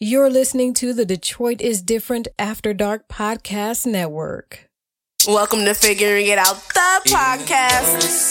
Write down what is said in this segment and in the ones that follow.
You're listening to the Detroit is Different After Dark Podcast Network. Welcome to Figuring It Out, the podcast.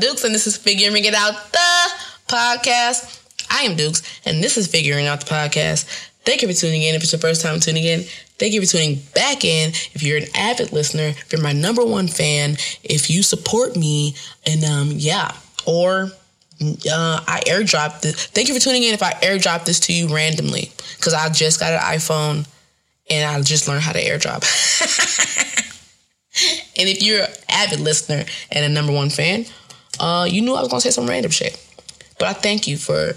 Dukes, and this is Figuring It Out, the podcast. I am Dukes, and this is Figuring Out the podcast. Thank you for tuning in. If it's your first time tuning in, thank you for tuning back in. If you're an avid listener, if you're my number one fan, if you support me, and um, yeah, or uh, I airdropped this. Thank you for tuning in. If I airdrop this to you randomly, because I just got an iPhone and I just learned how to airdrop. And if you're an avid listener and a number one fan, uh, you knew I was gonna say some random shit. But I thank you for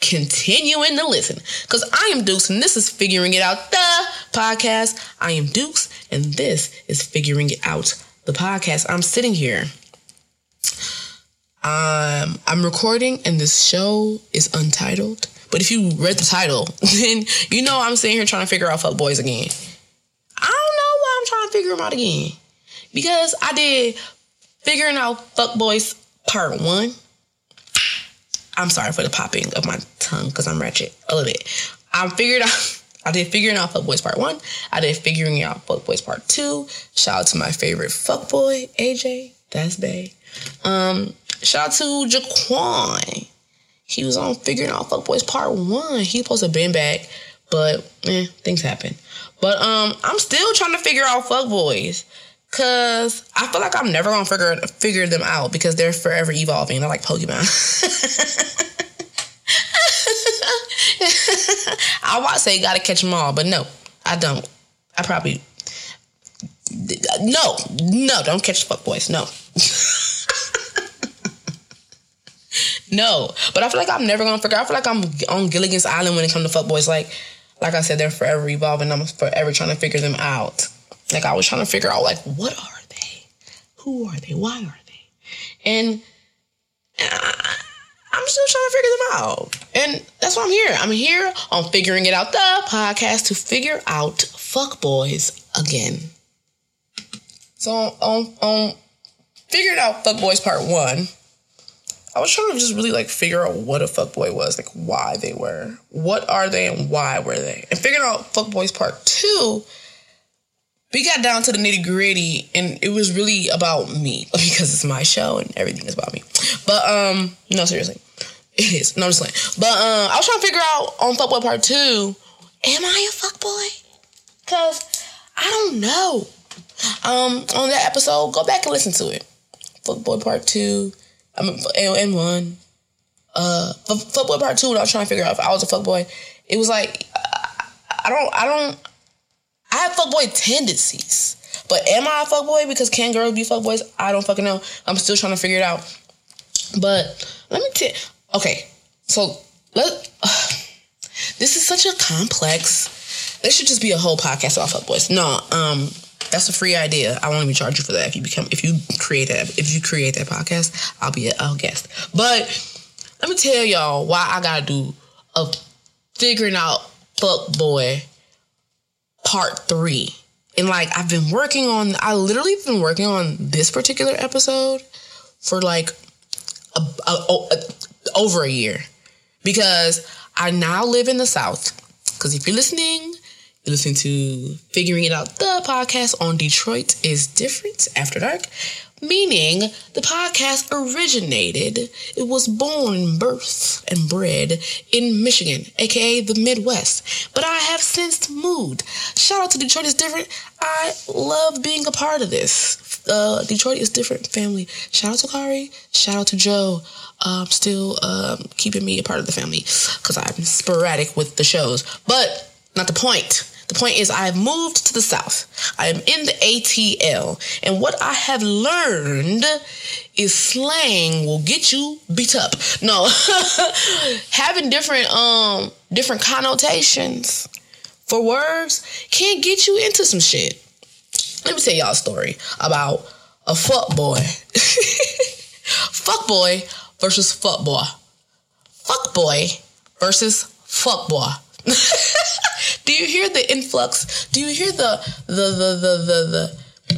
continuing to listen. Cause I am Dukes and this is Figuring It Out the podcast. I am Dukes and this is Figuring It Out the podcast. I'm sitting here. Um, I'm recording and this show is untitled. But if you read the title, then you know I'm sitting here trying to figure out fuck boys again. I don't know why I'm trying to figure them out again because I did figuring out fuck boys part one. I'm sorry for the popping of my tongue because I'm ratchet a little bit. I figured out. I did figuring out fuck boys part one. I did figuring out fuck boys part two. Shout out to my favorite fuck boy AJ. That's Bay. Um, shout out to Jaquan. He was on figuring out fuck boys part one. He supposed to been back, but eh, things happen. But um, I'm still trying to figure out fuck boys. Cause I feel like I'm never gonna figure figure them out because they're forever evolving. They're like Pokemon. I want to say gotta catch them all, but no, I don't. I probably no, no, don't catch the fuck boys. No. no, but I feel like I'm never gonna figure. I feel like I'm on Gilligan's Island when it comes to fuck boys. Like, like I said, they're forever evolving. I'm forever trying to figure them out. Like I was trying to figure out, like, what are they? Who are they? Why are they? And I, I'm still trying to figure them out. And that's why I'm here. I'm here on Figuring It Out, the podcast to figure out fuck boys again. So on on figured out fuck boys part one. I was trying to just really like figure out what a fuck boy was, like why they were, what are they, and why were they, and figuring out fuck boys part two we got down to the nitty gritty and it was really about me because it's my show and everything is about me. But um, no, seriously, it is. No, I'm just saying. But um, I was trying to figure out on fuckboy part two, am I a fuckboy? Cause I don't know. Um, on that episode, go back and listen to it. Fuckboy part two, I mean, and one. Uh, fuckboy part two. When I was trying to figure out if I was a fuckboy, it was like I don't, I don't. I have fuckboy tendencies. But am I a fuckboy? Because can girls be fuckboys? I don't fucking know. I'm still trying to figure it out. But let me tell okay, so let this is such a complex this should just be a whole podcast about fuckboys. No, um, that's a free idea. I won't even charge you for that if you become if you create that if you create that podcast, I'll be a, a guest. But let me tell y'all why I gotta do a figuring out fuckboy part three. And like I've been working on I literally been working on this particular episode for like a, a, a, over a year. Because I now live in the South. Because if you're listening, You're listening to Figuring It Out, the podcast on Detroit is Different After Dark, meaning the podcast originated, it was born, birthed, and bred in Michigan, aka the Midwest. But I have since moved. Shout out to Detroit is Different. I love being a part of this. Uh, Detroit is Different family. Shout out to Kari. Shout out to Joe. Um, still um, keeping me a part of the family because I'm sporadic with the shows. But not the point. The point is, I have moved to the South. I am in the ATL. And what I have learned is slang will get you beat up. No, having different, um, different connotations for words can get you into some shit. Let me tell y'all a story about a fuck boy. fuck boy versus fuck boy. Fuck boy versus fuck boy. Do you hear the influx? Do you hear the the the the the the,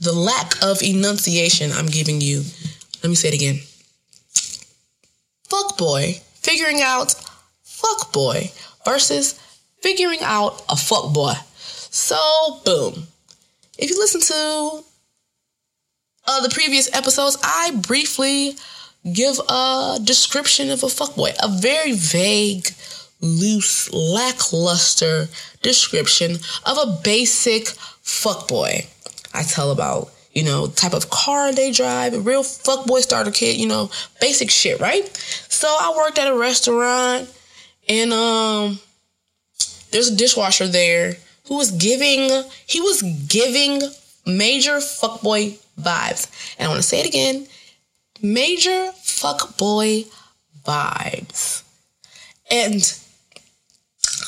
the lack of enunciation I'm giving you? Let me say it again. Fuck boy, figuring out fuck boy versus figuring out a fuck boy. So boom. If you listen to uh, the previous episodes, I briefly give a description of a fuckboy, a very vague, loose, lackluster description of a basic fuckboy. I tell about, you know, type of car they drive, real fuckboy starter kit, you know, basic shit, right? So I worked at a restaurant and um there's a dishwasher there who was giving he was giving major fuckboy vibes. And I want to say it again. Major fuckboy vibes. And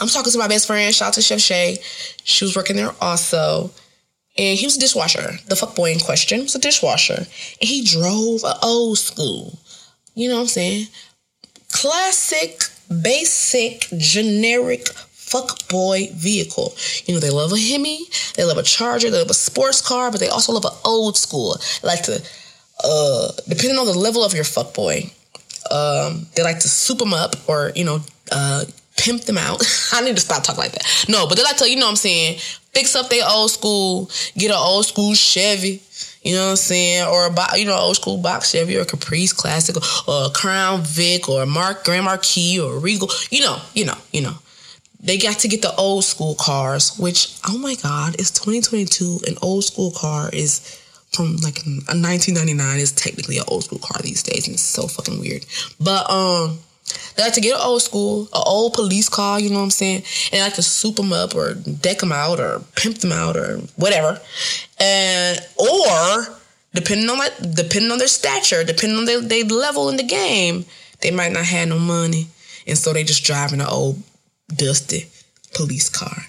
I'm talking to my best friend, shout out to Chef Shay. She was working there also. And he was a dishwasher. The fuck boy in question was a dishwasher. And he drove an old school. You know what I'm saying? Classic, basic, generic fuck boy vehicle. You know, they love a Hemi, they love a Charger, they love a sports car, but they also love an old school. Like to, uh, depending on the level of your fuckboy, um, they like to soup them up or, you know, uh, pimp them out. I need to stop talking like that. No, but they like to, you know what I'm saying, fix up their old school, get an old school Chevy. You know what I'm saying? Or a you know, old school box Chevy or Caprice Classic or a Crown Vic or a Mark Grand Marquis or a Regal. You know, you know, you know. They got to get the old school cars, which oh my god, it's 2022. An old school car is from like a 1999 is technically an old school car these days, and it's so fucking weird. But um, they like to get an old school, an old police car, you know what I'm saying? And like to soup them up or deck them out or pimp them out or whatever. And or depending on like depending on their stature, depending on their, their level in the game, they might not have no money, and so they just driving an old dusty police car.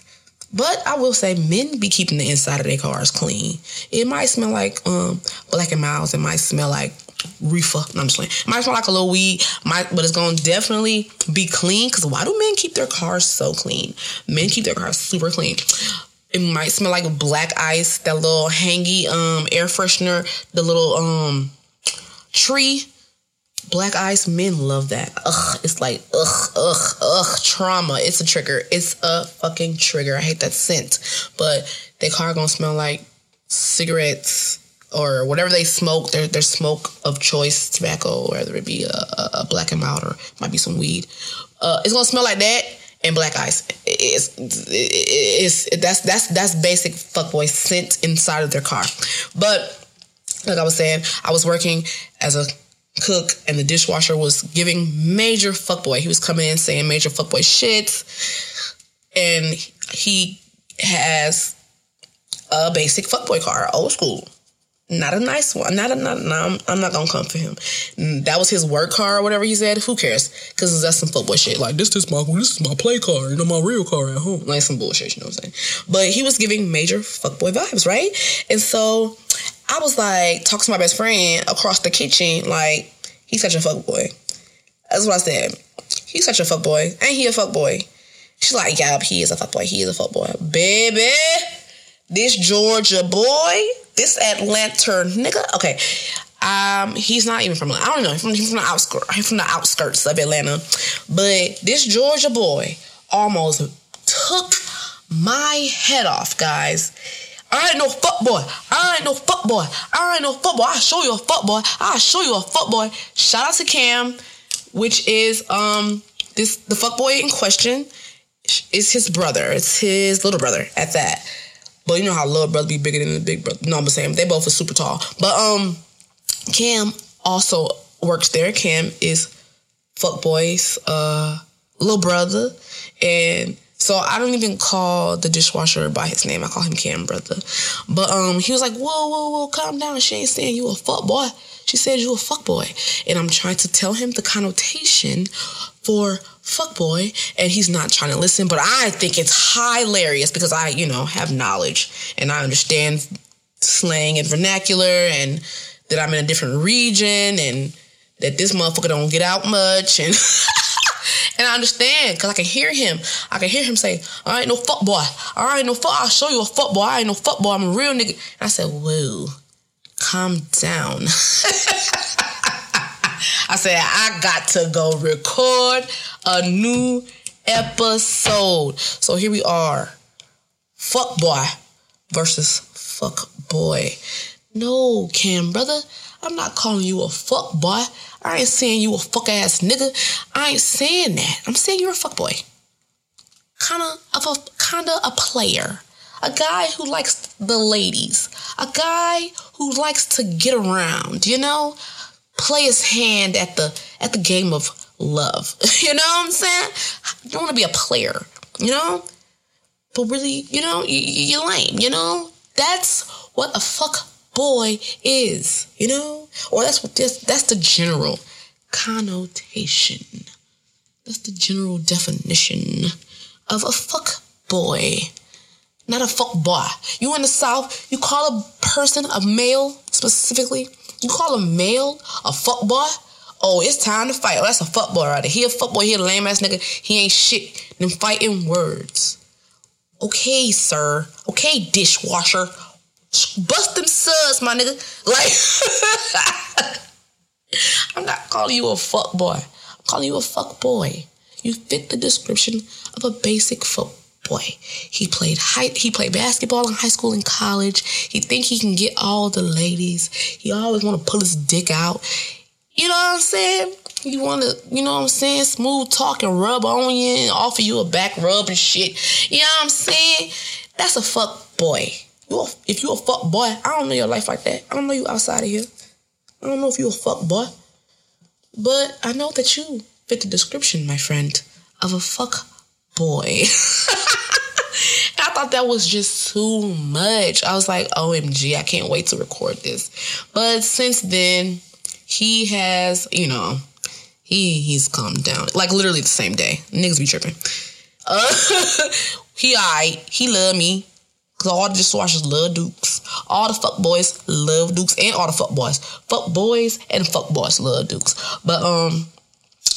But I will say men be keeping the inside of their cars clean. It might smell like um Black and Milds. It might smell like reefer. No, I'm just playing. It might smell like a little weed. Might, but it's gonna definitely be clean. Cause why do men keep their cars so clean? Men keep their cars super clean. It might smell like black ice, that little hangy um air freshener, the little um tree Black ice, men love that. Ugh, it's like ugh, ugh, ugh, trauma. It's a trigger. It's a fucking trigger. I hate that scent. But their car gonna smell like cigarettes or whatever they smoke. Their their smoke of choice tobacco, whether it be a, a, black and mild or might be some weed. Uh, it's gonna smell like that and black ice. It's, it's, it's that's that's that's basic fuckboy scent inside of their car. But like I was saying, I was working as a cook and the dishwasher was giving major fuckboy. He was coming in saying major fuckboy shit. And he has a basic fuckboy car, old school. Not a nice one. Not a not. No, I'm, I'm not gonna come for him. Mm, that was his work car or whatever he said. Who cares? Because that's some fuckboy shit. Like this is my this is my play car. You know my real car at home. Like some bullshit. You know what I'm saying? But he was giving major fuckboy vibes, right? And so I was like talking to my best friend across the kitchen, like, he's such a fuck boy. That's what I said. He's such a fuck boy. Ain't he a fuck boy? She's like, yeah, he is a fuck boy. He is a fuck boy. Baby, this Georgia boy, this Atlanta nigga. Okay. Um, he's not even from I don't know, he's from, he's from the outskirts he's from the outskirts of Atlanta. But this Georgia boy almost took my head off, guys. I ain't no fuck boy. I ain't no fuck boy. I ain't no fuck boy. I'll show you a fuck boy. I'll show you a fuck boy. Shout out to Cam, which is um this the fuck boy in question is his brother. It's his little brother at that. But you know how little brother be bigger than the big brother. No, I'm saying they both are super tall. But um Cam also works there. Cam is fuckboy's uh little brother. And so I don't even call the dishwasher by his name. I call him Cam brother. But um he was like, Whoa, whoa, whoa, calm down. She ain't saying you a fuck boy. She said you a fuck boy. And I'm trying to tell him the connotation for fuck boy and he's not trying to listen but i think it's hilarious because i you know have knowledge and i understand slang and vernacular and that i'm in a different region and that this motherfucker don't get out much and and i understand because i can hear him. I can hear him say i ain't no fuck boy. I ain't no fuck i'll show you a fuck boy. I ain't no fuck boy. I'm a real nigga. And i said whoa calm down I said, I got to go record a new episode. So here we are. Fuck boy versus fuck boy. No, Cam, brother. I'm not calling you a fuck boy. I ain't saying you a fuck ass nigga. I ain't saying that. I'm saying you're a fuck boy. Kinda of a kinda a player. A guy who likes the ladies. A guy who likes to get around, you know? Play his hand at the at the game of love. you know what I'm saying? You don't want to be a player, you know? But really, you know, you, you're lame, you know? That's what a fuck boy is, you know? Or that's what this that's the general connotation. That's the general definition of a fuck boy. Not a fuck boy. You in the South, you call a person a male specifically you call a male a fuck boy? Oh, it's time to fight. Oh, that's a fuck boy right there. He a fuck boy. He a lame ass nigga. He ain't shit. Them fighting words. Okay, sir. Okay, dishwasher. Bust them suds, my nigga. Like, I'm not calling you a fuck boy. I'm calling you a fuck boy. You fit the description of a basic fuck boy. He played high, he played basketball in high school and college. He think he can get all the ladies. He always want to pull his dick out. You know what I'm saying? You want to, you know what I'm saying? Smooth talk and rub on you and offer you a back rub and shit. You know what I'm saying? That's a fuck boy. You a, if you a fuck boy, I don't know your life like that. I don't know you outside of here. I don't know if you a fuck boy. But I know that you fit the description, my friend, of a fuck boy. I thought that was just too much. I was like, OMG, I can't wait to record this. But since then, he has, you know, he he's calmed down. Like literally the same day. Niggas be tripping. Uh, he I he love me. Cause all the dishwashers love Dukes. All the fuck boys love Dukes, and all the fuck boys, fuck boys and fuck boys love Dukes. But um,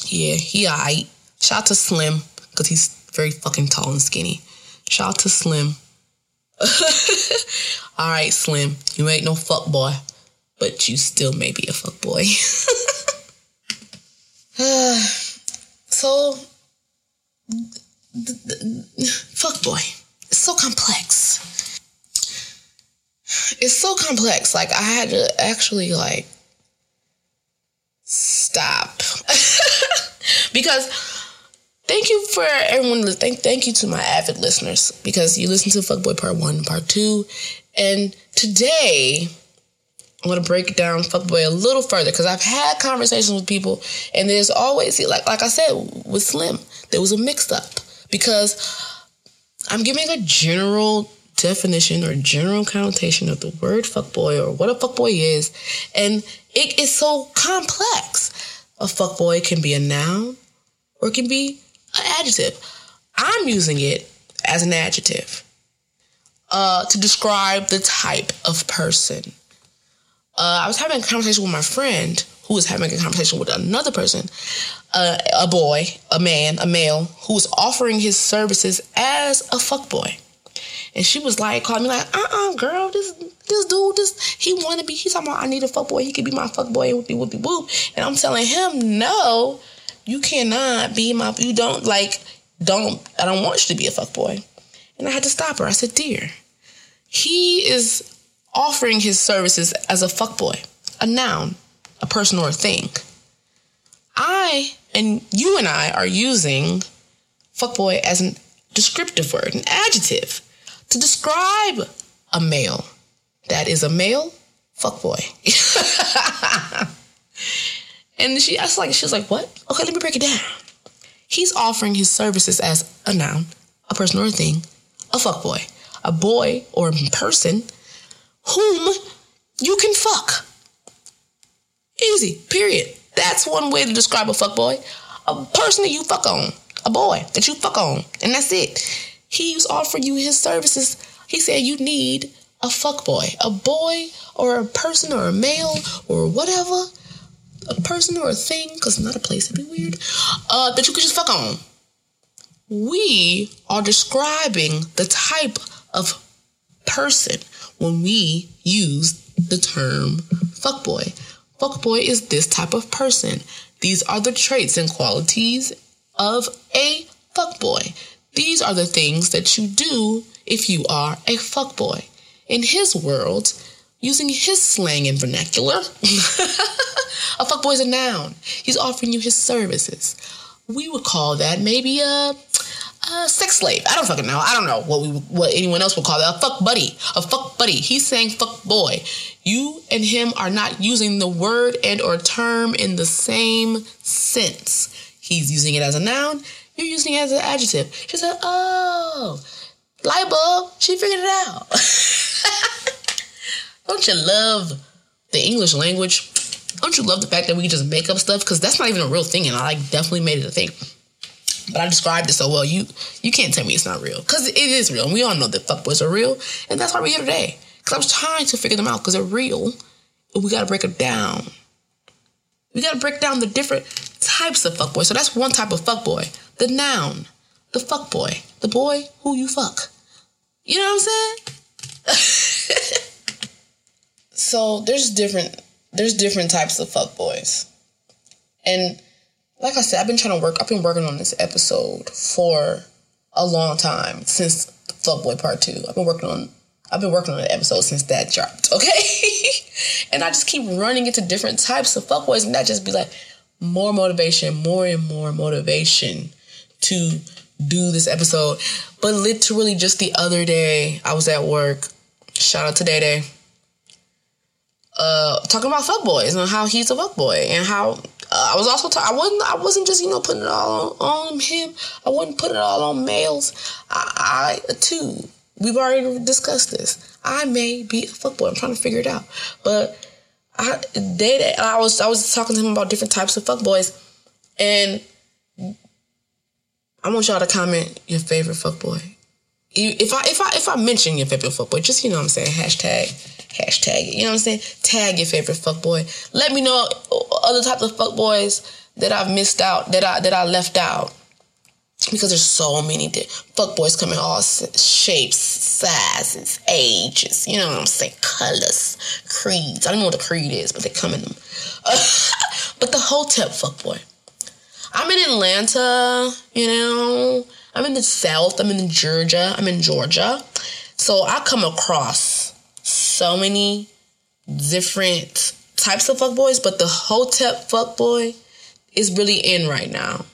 yeah, he I. Shout out to Slim, cause he's very fucking tall and skinny. Shout out to Slim. All right, Slim, you ain't no fuck boy, but you still may be a fuck boy. so, fuck boy, it's so complex. It's so complex. Like I had to actually like stop because thank you for everyone. Thank thank you to my avid listeners because you listen to Fuckboy Part One, Part Two, and today I'm gonna break down Fuckboy a little further because I've had conversations with people, and there's always like like I said with Slim, there was a mix up because I'm giving a general definition or general connotation of the word fuckboy or what a fuckboy is, and it is so complex. A fuckboy can be a noun or it can be an adjective. I'm using it as an adjective uh, to describe the type of person. Uh, I was having a conversation with my friend who was having a conversation with another person, uh, a boy, a man, a male, who was offering his services as a fuckboy. And she was like, calling me like, uh-uh, girl, this this dude, this he wanna be, he's talking about I need a fuckboy, he could be my fuckboy, whoopie whoopie whoop. And I'm telling him, no, you cannot be my you don't like don't I don't want you to be a fuck boy. And I had to stop her. I said, Dear, he is offering his services as a fuck boy, a noun, a person, or a thing. I and you and I are using fuckboy as an descriptive word, an adjective, to describe a male. That is a male fuckboy. and she asked like she was like, What? Okay, let me break it down. He's offering his services as a noun, a person or a thing, a fuckboy, a boy or a person whom you can fuck. Easy, period. That's one way to describe a fuckboy. A person that you fuck on, a boy that you fuck on, and that's it. He's offering you his services. He said you need a fuckboy, a boy or a person or a male or whatever, a person or a thing, because not a place, it'd be weird, uh, that you could just fuck on. We are describing the type of person when we use the term fuckboy. Fuckboy is this type of person. These are the traits and qualities of a fuckboy. These are the things that you do if you are a fuckboy. In his world, using his slang and vernacular, a fuckboy is a noun. He's offering you his services. We would call that maybe a uh, sex slave. I don't fucking know. I don't know what we what anyone else would call that. A fuck buddy. A fuck buddy. He's saying fuck boy. You and him are not using the word and or term in the same sense. He's using it as a noun. You're using it as an adjective. She said, "Oh, light bulb. She figured it out." don't you love the English language? Don't you love the fact that we can just make up stuff? Because that's not even a real thing, and I like definitely made it a thing but I described it so well. You you can't tell me it's not real because it is real. And we all know that fuckboys are real, and that's why we're here today. Because I was trying to figure them out because they're real. But we got to break it down. We got to break down the different types of fuckboy. So that's one type of fuckboy. The noun, the fuckboy, the boy who you fuck. You know what I'm saying? so there's different there's different types of fuckboys, and like I said, I've been trying to work. I've been working on this episode for a long time since Fuckboy Part Two. I've been working on. I've been working on the episode since that dropped. Okay, and I just keep running into different types of fuckboys, and that just be like more motivation, more and more motivation to do this episode. But literally, just the other day, I was at work. Shout out to Day Day. Uh, talking about fuckboys and how he's a fuckboy and how uh, I was also ta- I wasn't I wasn't just you know putting it all on, on him. I wasn't putting it all on males. I, I too. We've already discussed this. I may be a fuckboy. I'm trying to figure it out. But I they I was I was talking to him about different types of fuckboys, and I want y'all to comment your favorite fuckboy. If I if I if I mention your favorite fuckboy, just you know what I'm saying hashtag hashtag it. You know what I'm saying? Tag your favorite fuckboy. Let me know uh, other types of fuckboys that I've missed out, that I that I left out. Because there's so many fuckboys come in all shapes, sizes, ages. You know what I'm saying? Colors, creeds. I don't know what a creed is, but they come in them. but the whole Hotep fuckboy. I'm in Atlanta. You know, I'm in the South. I'm in Georgia. I'm in Georgia. So I come across so many different types of fuckboys, but the Hotep fuckboy is really in right now.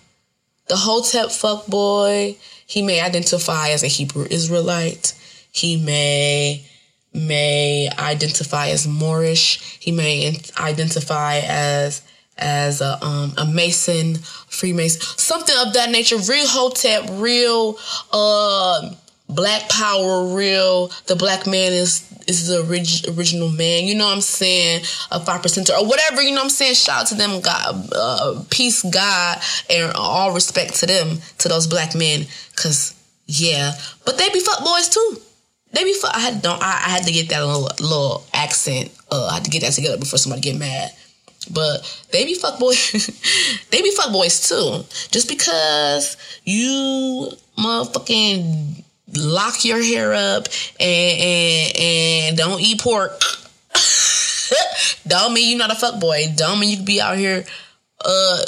The Hotep fuckboy, he may identify as a Hebrew Israelite. He may may identify as Moorish. He may identify as as a um, a Mason, Freemason, something of that nature. Real Hotep, real uh, Black Power, real. The black man is is the orig- original man. You know what I'm saying? A five percenter or whatever. You know what I'm saying? Shout out to them, God, uh, peace, God, and all respect to them, to those black men, cause yeah, but they be fuck boys too. They be fuck. I had don't. I, I had to get that little little accent. Uh, I had to get that together before somebody get mad. But they be fuck boys. they be fuck boys too. Just because you motherfucking lock your hair up and and, and don't eat pork. don't mean you're not a fuck boy. Don't mean you be out here uh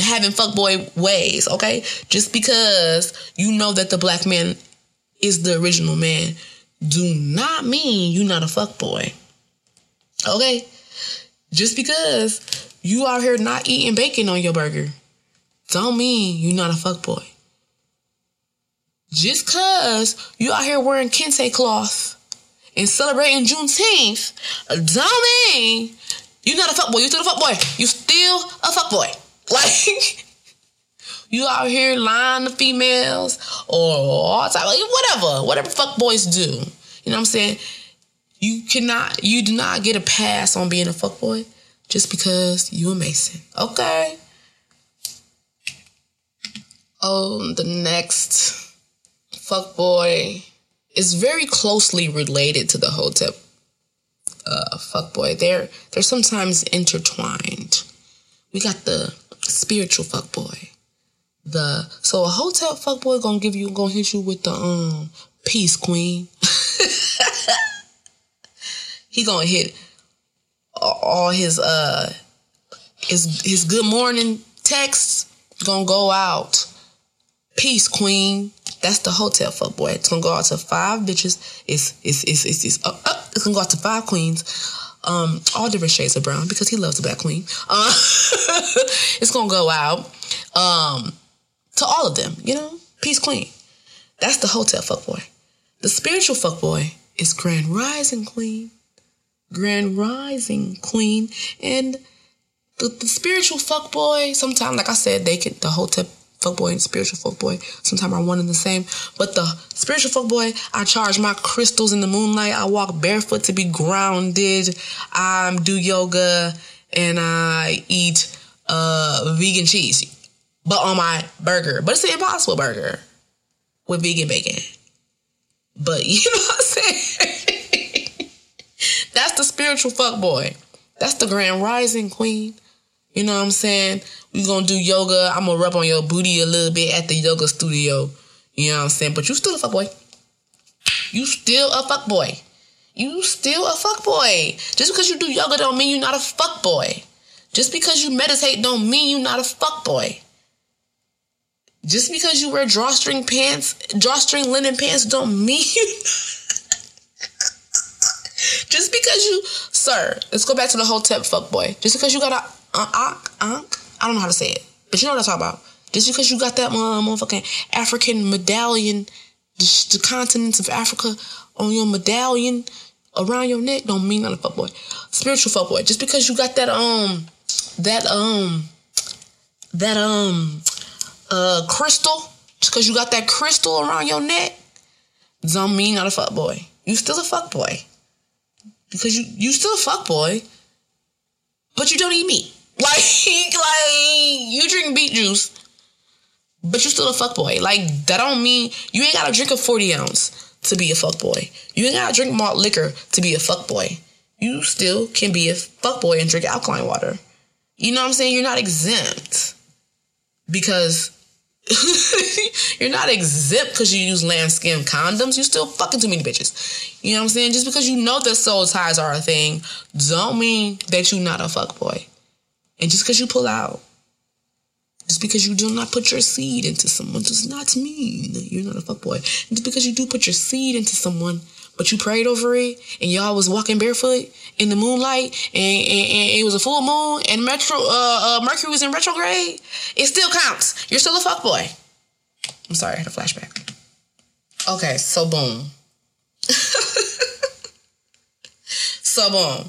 having fuckboy ways, okay? Just because you know that the black man is the original man, do not mean you're not a fuckboy. Okay? Just because you out here not eating bacon on your burger, don't mean you're not a fuck boy. Just cause you out here wearing kente cloth and celebrating Juneteenth, don't mean you're not a fuck boy. You still a fuckboy. You still a fuckboy. Like you out here lying to females or all type, whatever, whatever fuck boys do. You know what I'm saying? You cannot, you do not get a pass on being a fuck boy just because you a Mason. Okay. Oh, the next fuck boy is very closely related to the Hotep uh, fuck boy. They're they're sometimes intertwined. We got the spiritual fuck boy. The so a Hotep fuck boy gonna give you gonna hit you with the um peace queen. He gonna hit all his uh his his good morning texts gonna go out. Peace queen. That's the Hotep fuck boy. It's gonna go out to five bitches. It's it's it's it's, it's, uh, uh, it's gonna go out to five queens um, all different shades of brown because he loves a black queen. Uh, it's gonna go out um, to all of them, you know, peace queen. That's the Hotep fuckboy. The spiritual fuckboy is Grand Rising Queen, Grand Rising Queen, and the, the spiritual fuckboy. Sometimes, like I said, they can the Hotep fuckboy and spiritual fuckboy sometimes are one and the same. But the spiritual fuckboy, I charge my crystals in the moonlight. I walk barefoot to be grounded. I do yoga and I eat uh, vegan cheese, but on my burger. But it's an impossible burger with vegan bacon. But you know what I'm saying? That's the spiritual fuck boy. That's the grand rising queen. You know what I'm saying? We gonna do yoga. I'm gonna rub on your booty a little bit at the yoga studio. You know what I'm saying? But you still a fuck boy. You still a fuck boy. You still a fuck boy. Just because you do yoga don't mean you're not a fuck boy. Just because you meditate don't mean you're not a fuck boy. Just because you wear drawstring pants, drawstring linen pants don't mean. Just because you, sir, let's go back to the Hotep fuck boy. Just because you got a uh, uh, uh, I don't know how to say it, but you know what I'm talking about. Just because you got that motherfucking African medallion, the, continents of Africa on your medallion around your neck, don't mean not a fuckboy. Spiritual fuckboy. Just because you got that um, that um, that um, uh, crystal, just because you got that crystal around your neck, don't mean not a fuckboy. You still a fuckboy. Because you you still a fuckboy, but you don't eat meat. Like, like you drink beet juice, but you still a fuck boy. Like that don't mean you ain't gotta drink a 40 ounce to be a fuck boy. You ain't gotta drink malt liquor to be a fuck boy. You still can be a fuck boy and drink alkaline water. You know what I'm saying? You're not exempt because you're not exempt because you use lambskin condoms. You're still fucking too many bitches. You know what I'm saying? Just because you know that soul ties are a thing, don't mean that you're not a fuck boy. And just because you pull out, just because you do not put your seed into someone does not mean you're not a fuckboy. And just because you do put your seed into someone, but you prayed over it and y'all was walking barefoot in the moonlight and, and, and it was a full moon and Metro uh, uh, Mercury was in retrograde, it still counts. You're still a fuckboy. I'm sorry, I had a flashback. Okay, so boom. so boom.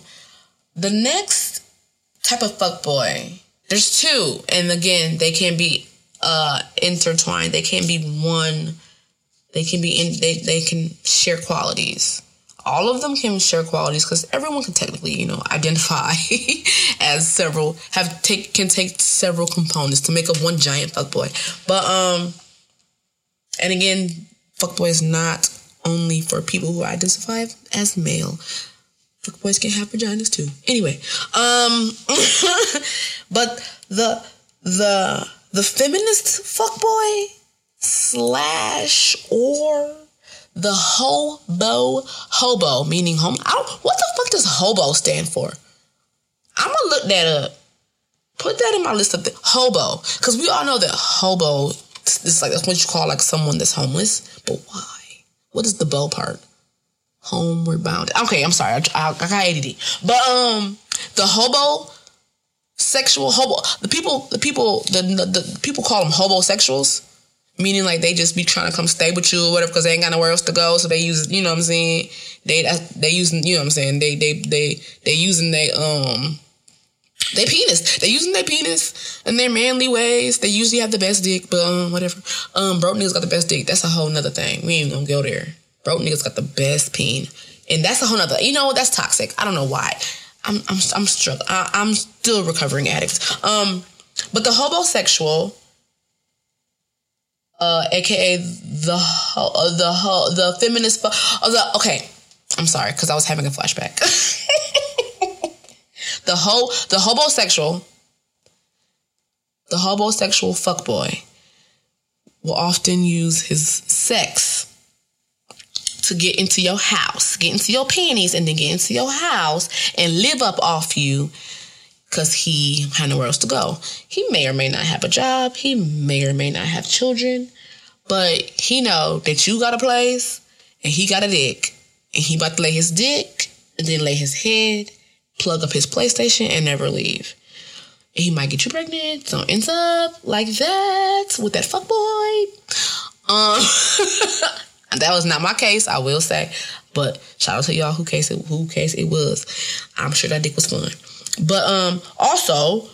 The next type of fuck boy. There's two, and again, they can be uh intertwined. They can be one. They can be in. They they can share qualities. All of them can share qualities because everyone can technically, you know, identify as several have take can take several components to make up one giant fuck boy. But um, and again, fuck boy is not only for people who identify as male fuck boys can have vaginas too. Anyway, um, but the the the feminist fuck boy slash or the hobo hobo meaning home. What the fuck does hobo stand for? I'm gonna look that up Put that in my list of the hobo, because we all know that hobo is like that's what you call like someone that's homeless. But why? What is the bow part? Homeward bound. Okay, I'm sorry, I, I, I got ADD. But um, the hobo sexual hobo the people the people the, the, the people call them hobosexuals meaning like they just be trying to come stay with you or whatever because they ain't got nowhere else to go. So they use you know what i'm saying? They they using you know what i'm saying? They they they they using they um they penis. They using their penis in their manly ways. They usually have the best dick but um whatever. Um broke niggas got the best dick. That's a whole nother thing. We ain't gonna go there. Broke niggas got the best peen. And that's a whole nother you know that's toxic. I don't know why. I'm I'm I'm struggling. I, I'm still recovering addict. Um, but the hobosexual, uh, aka the uh, the the feminist, fu- oh, the okay. I'm sorry because I was having a flashback. the ho the hobosexual, the hobosexual fuckboy will often use his sex to get into your house, get into your panties, and then get into your house and live up off you because he had nowhere else to go. He may or may not have a job. He may or may not have children, but he know that you got a place and he got a dick, and he about to lay his dick and then lay his head, plug up his PlayStation, and never leave. And he might get you pregnant. So ends up like that with that fuck boy. Um. That was not my case, I will say. But shout out to y'all who case it who case it was. I'm sure that dick was fun. But um also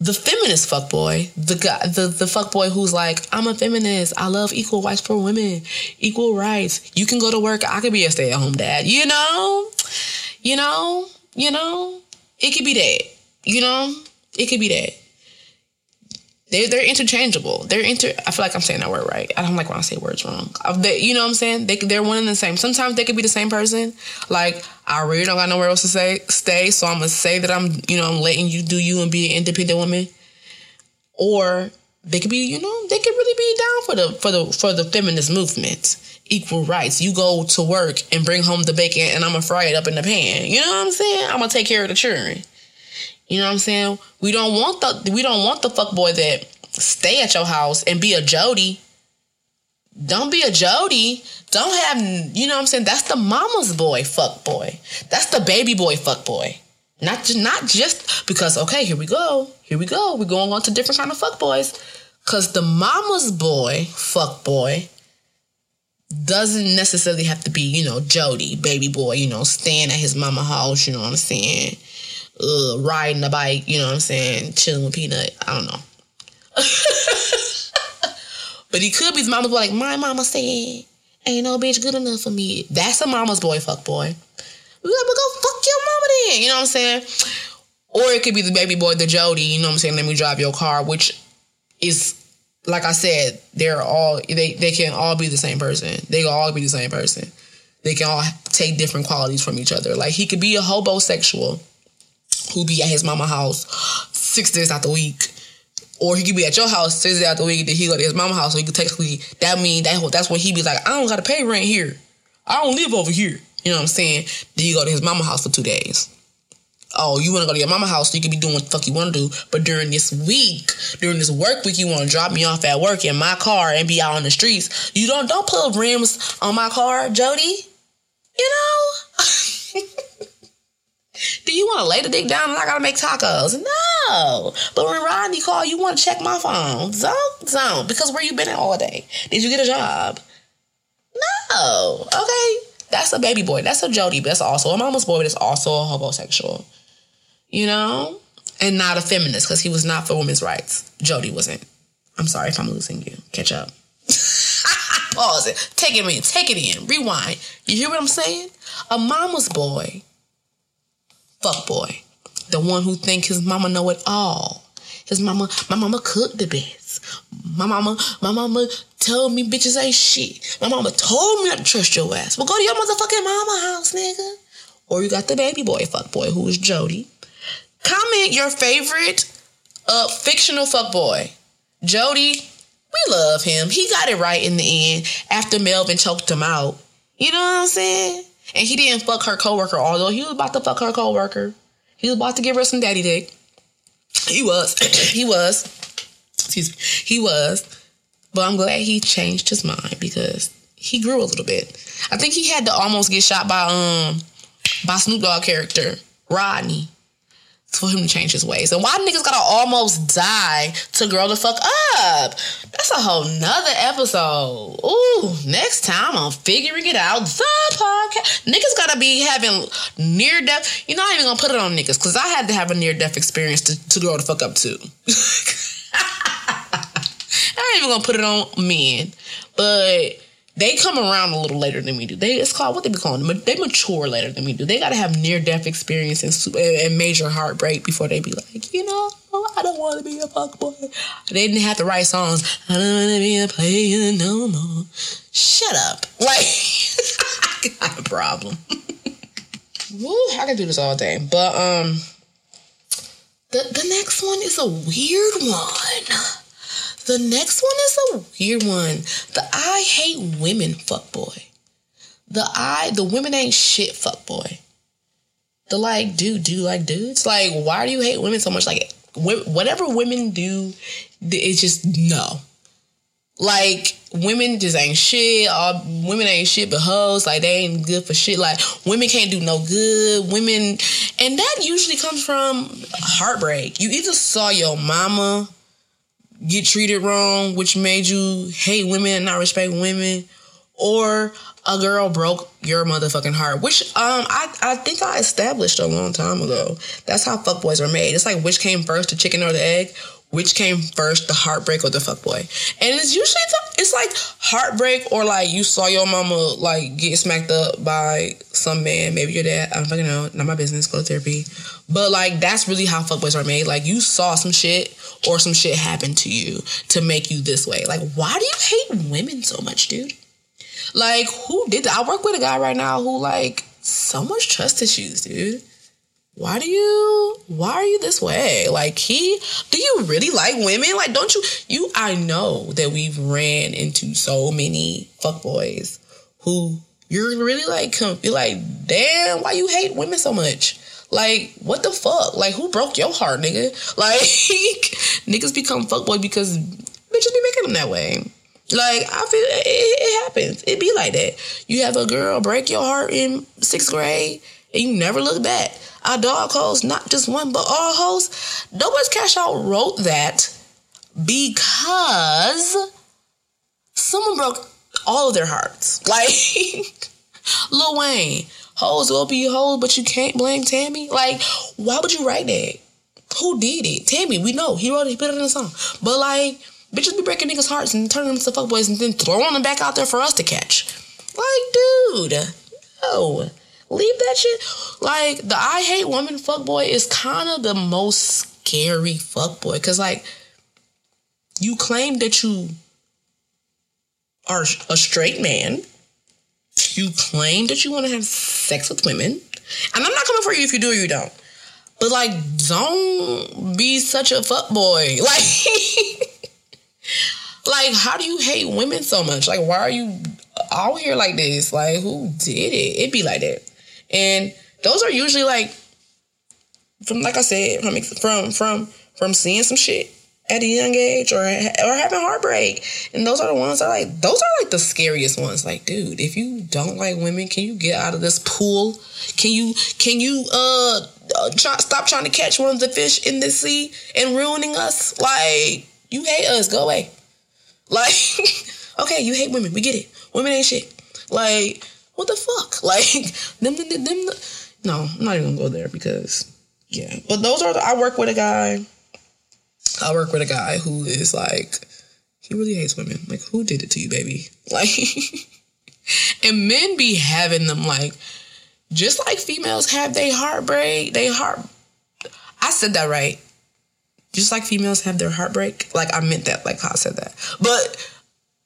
the feminist fuckboy, the guy the, the fuckboy who's like, I'm a feminist, I love equal rights for women, equal rights. You can go to work, I could be a stay-at-home dad, you know? You know, you know, it could be that. You know? It could be that. They're, they're interchangeable. They're inter. I feel like I'm saying that word right. I don't like when I say words wrong. They, you know what I'm saying? They they're one and the same. Sometimes they could be the same person. Like I really don't got nowhere else to say stay, so I'm gonna say that I'm you know I'm letting you do you and be an independent woman. Or they could be you know they could really be down for the for the for the feminist movement, equal rights. You go to work and bring home the bacon, and I'm gonna fry it up in the pan. You know what I'm saying? I'm gonna take care of the children. You know what I'm saying? We don't want the we don't want the fuck boy that stay at your house and be a Jody. Don't be a Jody. Don't have you know what I'm saying? That's the mama's boy fuck boy. That's the baby boy fuck boy. Not just not just because okay, here we go. Here we go. We're going on to different kind of fuck boys. Cause the mama's boy, fuck boy, doesn't necessarily have to be, you know, Jody, baby boy, you know, staying at his mama house, you know what I'm saying? Uh, riding a bike, you know what I'm saying, chilling with Peanut. I don't know. but he could be his mama's boy, like, my mama said, ain't no bitch good enough for me. That's a mama's boy, fuck boy. We like, go fuck your mama then, you know what I'm saying? Or it could be the baby boy, the Jody, you know what I'm saying, let me drive your car, which is like I said, they're all they they can all be the same person. They can all be the same person. They can all take different qualities from each other. Like he could be a hobosexual who be at his mama house six days out the week. Or he could be at your house six days out the week, then he go to his mama house. So he could technically that mean that that's when he be like, I don't gotta pay rent here. I don't live over here. You know what I'm saying? Then you go to his mama house for two days. Oh, you want to go to your mama house so you can be doing what the fuck you want to do. But during this week, during this work week, you want to drop me off at work in my car and be out on the streets. You don't don't put rims on my car, Jody. You know. Do you want to lay the dick down and I gotta make tacos? No. But when Rodney call, you want to check my phone. Don't, don't. Because where you been all day? Did you get a job? No. Okay. That's a baby boy. That's a Jody, but that's also a mama's boy, it's also a hobosexual. You know? And not a feminist, because he was not for women's rights. Jody wasn't. I'm sorry if I'm losing you. Catch up. Pause it. Take it in. Take it in. Rewind. You hear what I'm saying? A mama's boy fuck boy. The one who think his mama know it all. His mama, my mama cooked the best. My mama, my mama told me bitches ain't shit. My mama told me not to trust your ass. Well, go to your motherfucking mama house, nigga. Or you got the baby boy fuck boy who is Jody. Comment your favorite uh fictional fuck boy. Jody, we love him. He got it right in the end after Melvin choked him out. You know what I'm saying? And he didn't fuck her coworker, although he was about to fuck her coworker. He was about to give her some daddy dick. He was. he was. Excuse me. He was. But I'm glad he changed his mind because he grew a little bit. I think he had to almost get shot by um by Snoop Dogg character, Rodney. For him to change his ways. And why niggas gotta almost die to grow the fuck up? That's a whole nother episode. Ooh, next time on Figuring It Out, the podcast. Niggas gotta be having near death. You're not even gonna put it on niggas, because I had to have a near death experience to, to grow the fuck up too. I ain't even gonna put it on men, but they come around a little later than we do. They it's called what they be calling them. They mature later than we do. They gotta have near death experience and, and major heartbreak before they be like, you know, I don't want to be a fuckboy. They didn't have to write songs. I don't want to be a player no more. Shut up. Like, I got a problem. Woo, I can do this all day. But um, the the next one is a weird one. The next one is a weird one. The I hate women fuckboy. The I the women ain't shit fuckboy. The like dude do like dudes. Like why do you hate women so much? Like whatever women do, it's just no. Like women just ain't shit. All women ain't shit but hoes. Like they ain't good for shit. Like women can't do no good. Women, and that usually comes from heartbreak. You either saw your mama get treated wrong, which made you hate women and not respect women, or a girl broke your motherfucking heart. Which um I, I think I established a long time ago. That's how fuckboys are made. It's like which came first, the chicken or the egg? Which came first, the heartbreak or the fuckboy? And it's usually the, it's like heartbreak or like you saw your mama like get smacked up by some man, maybe your dad. I don't fucking know. Not my business. Go to therapy. But like that's really how fuckboys are made. Like you saw some shit or some shit happen to you to make you this way. Like why do you hate women so much, dude? Like who did that? I work with a guy right now who like so much trust issues, dude. Why do you why are you this way? Like he do you really like women? Like don't you you I know that we've ran into so many fuckboys who you're really like you're like, damn, why you hate women so much? Like, what the fuck? Like, who broke your heart, nigga? Like, niggas become fuckboy because bitches be making them that way. Like, I feel it, it happens. It be like that. You have a girl break your heart in sixth grade and you never look back. Our dog hoes, not just one, but all hoes. Nobody's Cash Out wrote that because someone broke all of their hearts. Like Lil Wayne, hoes will be hoes, but you can't blame Tammy. Like, why would you write that? Who did it? Tammy, we know. He wrote it, he put it in the song. But like, bitches be breaking niggas' hearts and turning them to fuckboys and then throwing them back out there for us to catch. Like, dude, no. Leave that shit. Like, the I hate woman fuckboy is kind of the most scary fuckboy. Cause like, you claim that you are a straight man. You claim that you want to have sex with women. And I'm not coming for you if you do or you don't. But like, don't be such a fuckboy. Like, like, how do you hate women so much? Like, why are you out here like this? Like, who did it? It'd be like that. And those are usually like from like I said, from from from from seeing some shit at a young age or or having heartbreak. And those are the ones that like those are like the scariest ones. Like, dude, if you don't like women, can you get out of this pool? Can you can you uh, uh try, stop trying to catch one of the fish in the sea and ruining us? Like, you hate us, go away. Like, okay, you hate women, we get it. Women ain't shit. Like, what the fuck? Like, them, them, them, them no, I'm not even gonna go there because, yeah. But those are, the, I work with a guy I work with a guy who is like, he really hates women. Like, who did it to you, baby? Like, and men be having them like, just like females have they heartbreak, they heart. I said that right. Just like females have their heartbreak. Like I meant that, like I said that. But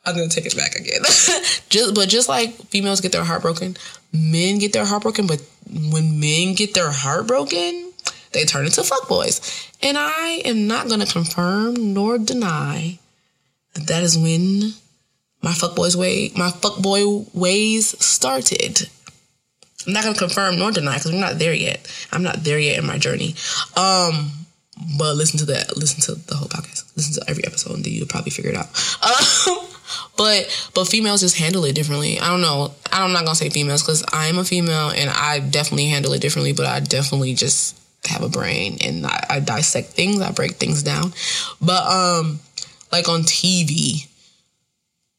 I'm gonna take it back again. just but just like females get their heart broken, men get their heart broken. But when men get their heart broken, they turn into fuckboys. And I am not to confirm nor deny that that is when my fuckboys way, my fuckboy ways started. I'm not to confirm nor deny because we're not there yet. I'm not there yet in my journey. Um, But listen to that. Listen to the whole podcast. Listen to every episode, and then you'll probably figure it out. Um, but but females just handle it differently. I don't know. I'm not gonna say females because I am a female and I definitely handle it differently. But I definitely just have a brain and I, I dissect things. I break things down. But um, like on TV,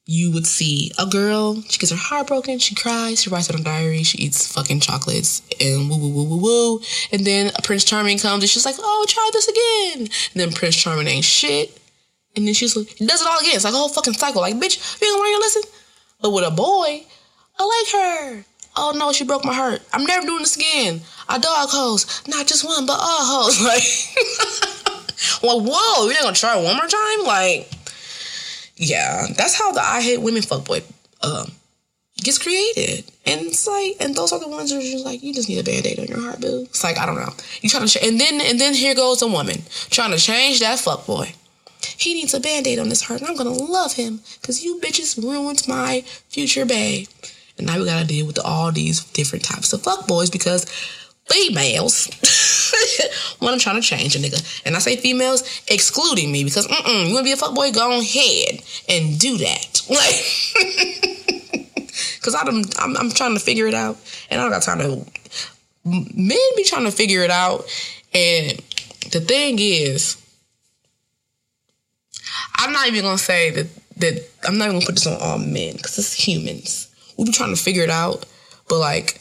you would see a girl, she gets her heart broken, she cries, she writes it on diary, she eats fucking chocolates and woo woo woo woo woo. And then Prince Charming comes and she's like, oh, try this again. And then Prince Charming ain't shit. And then she's like, does it all again. It's like a whole fucking cycle. Like, bitch, you gonna learn your lesson? But with a boy, I like her. Oh no, she broke my heart. I'm never doing this again. I dog hoes. Not just one, but all hoes. Like, well, whoa, you're not gonna try one more time? Like, yeah, that's how the I hate women fuckboy um gets created. And it's like, and those are the ones that are just like, you just need a band-aid on your heart, boo. It's like, I don't know. You trying to, ch- and then, and then here goes a woman trying to change that fuckboy. He needs a band-aid on his heart, and I'm gonna love him because you bitches ruined my future babe. And now we gotta deal with all these different types of fuckboys because females when I'm trying to change a nigga. And I say females excluding me because mm-mm, you wanna be a fuckboy, go ahead and do that. Like Cause I don't, I'm, I'm trying to figure it out, and I don't got time to. Men be trying to figure it out, and the thing is, I'm not even gonna say that that I'm not even gonna put this on all men because it's humans. We be trying to figure it out, but like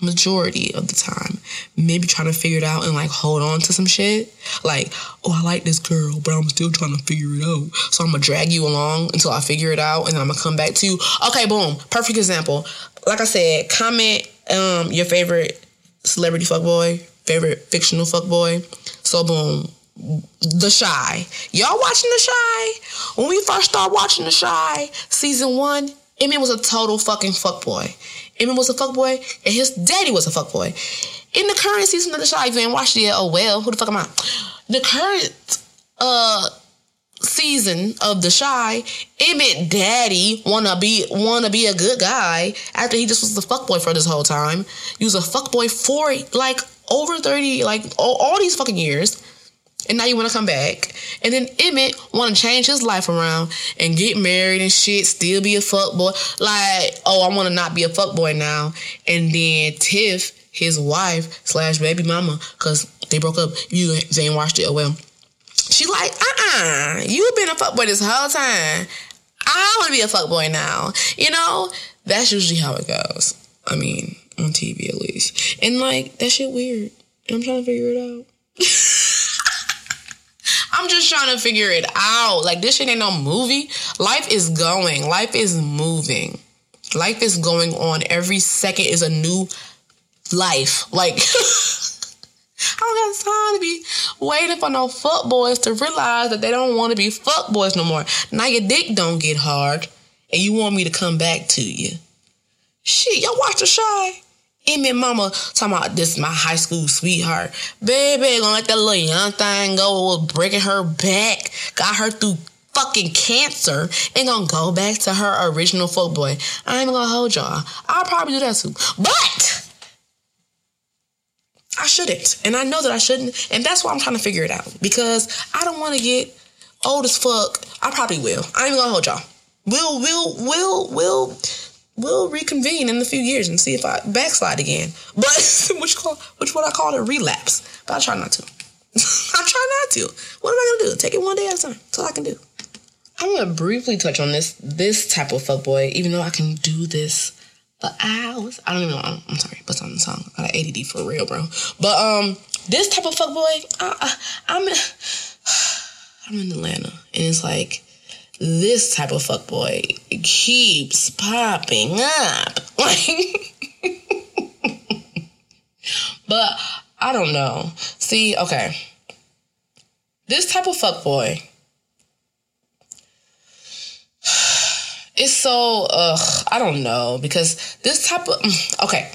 majority of the time, maybe trying to figure it out and like hold on to some shit. Like, oh, I like this girl, but I'm still trying to figure it out. So I'm gonna drag you along until I figure it out, and I'm gonna come back to you. Okay, boom, perfect example. Like I said, comment um your favorite celebrity fuckboy, favorite fictional fuckboy. So boom, the Chi. Y'all watching The Chi? When we first started watching The Chi, season one, Emmett was a total fucking fuckboy. Emmett was a fuckboy, and his daddy was a fuckboy. In the current season of The Chi, if you ain't watched it yet, oh well, who the fuck am I? The current uh season of The Chi, Emmett daddy wanna be wanna be a good guy after he just was the fuckboy for this whole time. He was a fuckboy for like over 30, like all, all these fucking years and now you want to come back. And then Emmett want to change his life around and get married and shit, still be a fuck boy. Like, oh, I want to not be a fuck boy now. And then Tiff, his wife slash baby mama, because they broke up. You they ain't watched it. Oh well. She like, uh-uh, you've been a fuck boy this whole time. I want to be a fuck boy now. You know, that's usually how it goes. I mean, on TV at least. And like, that shit weird. And I'm trying to figure it out. I'm just trying to figure it out. Like this shit ain't no movie. Life is going. Life is moving. Life is going on. Every second is a new life. Like I don't got time to be waiting for no fuck boys to realize that they don't want to be fuck boys no more. Now your dick don't get hard, and you want me to come back to you. Shit, y'all watch the Chi. Emmett mama talking about this my high school sweetheart. Baby, gonna let that little young thing go with breaking her back. Got her through fucking cancer and gonna go back to her original folk boy. I ain't gonna hold y'all. I'll probably do that too. But I shouldn't. And I know that I shouldn't. And that's why I'm trying to figure it out. Because I don't wanna get old as fuck. I probably will. I ain't even gonna hold y'all. We'll, we'll, we'll, we'll we'll reconvene in a few years and see if I backslide again. But which call which what I call a relapse. But I try not to. I try not to. What am I gonna do? Take it one day at a time. That's all I can do. I'm gonna briefly touch on this this type of fuckboy, even though I can do this for hours. I don't even know. I'm, I'm sorry, but on the song. I got ADD for real, bro. But um, this type of fuckboy, I, I, I'm in, I'm in Atlanta, and it's like this type of fuckboy keeps popping up. but I don't know. See, okay. This type of fuckboy it's so ugh, I don't know because this type of mm, okay,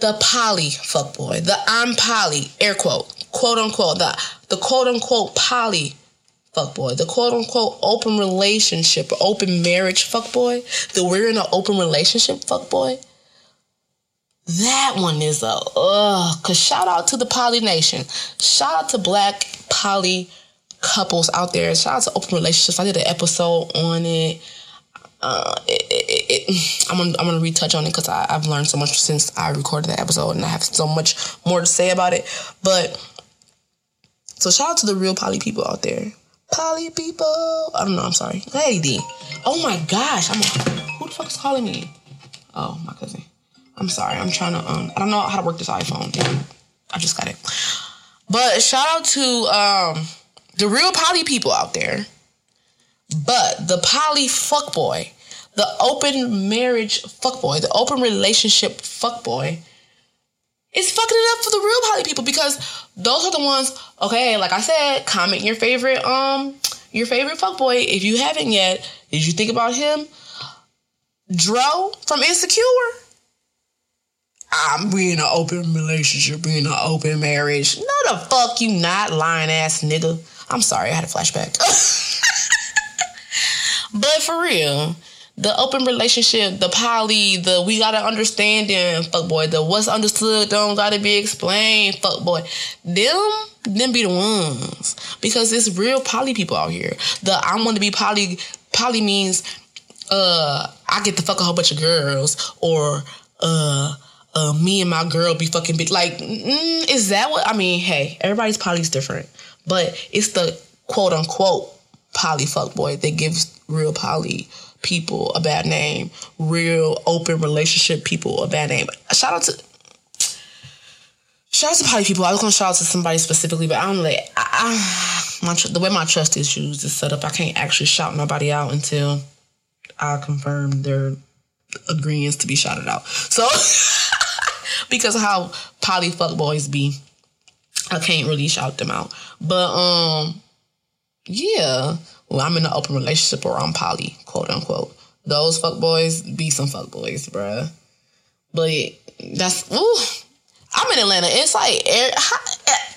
the poly fuckboy, the I'm poly air quote quote unquote the the quote unquote poly fuckboy, the quote unquote open relationship open marriage fuckboy, that we're in an open relationship fuckboy, That one is a ugh. Cause shout out to the poly nation. Shout out to black poly couples out there. Shout out to open relationships. I did an episode on it. Uh, it, it, it, I'm gonna I'm gonna retouch on it because I've learned so much since I recorded that episode, and I have so much more to say about it. But so shout out to the real poly people out there. Poly people. I don't know. I'm sorry. Hey D. Oh my gosh. I'm. Who the fuck is calling me? Oh, my cousin. I'm sorry. I'm trying to. Um. I don't know how to work this iPhone. I just got it. But shout out to um the real poly people out there. But the poly fuckboy, the open marriage fuckboy, the open relationship fuckboy is fucking it up for the real poly people because those are the ones, okay, like I said, comment your favorite, um, your favorite fuckboy. If you haven't yet, did you think about him? Dro from Insecure. I'm being an open relationship, being an open marriage. No, the fuck you not, lying ass nigga. I'm sorry, I had a flashback. but for real, the open relationship, the poly, the we gotta understand them, fuck boy, the what's understood don't gotta be explained, fuck boy. Them, them be the ones. Because it's real poly people out here. The I want to be poly poly means uh I get to fuck a whole bunch of girls or uh uh, me and my girl be fucking big. Like, mm, is that what I mean? Hey, everybody's poly's different, but it's the quote unquote poly fuck boy that gives real poly people a bad name, real open relationship people a bad name. Shout out to shout out to poly people. I was gonna shout out to somebody specifically, but I don't like I, I, my the way my trust issues is set up. I can't actually shout nobody out until I confirm their agreements to be shouted out. So because how poly fuck boys be, I can't really shout them out. But um, yeah. Well, I'm in an open relationship or I'm poly, quote unquote. Those fuck boys be some fuck boys, bruh. But that's ooh. I'm in Atlanta. It's like er, eh,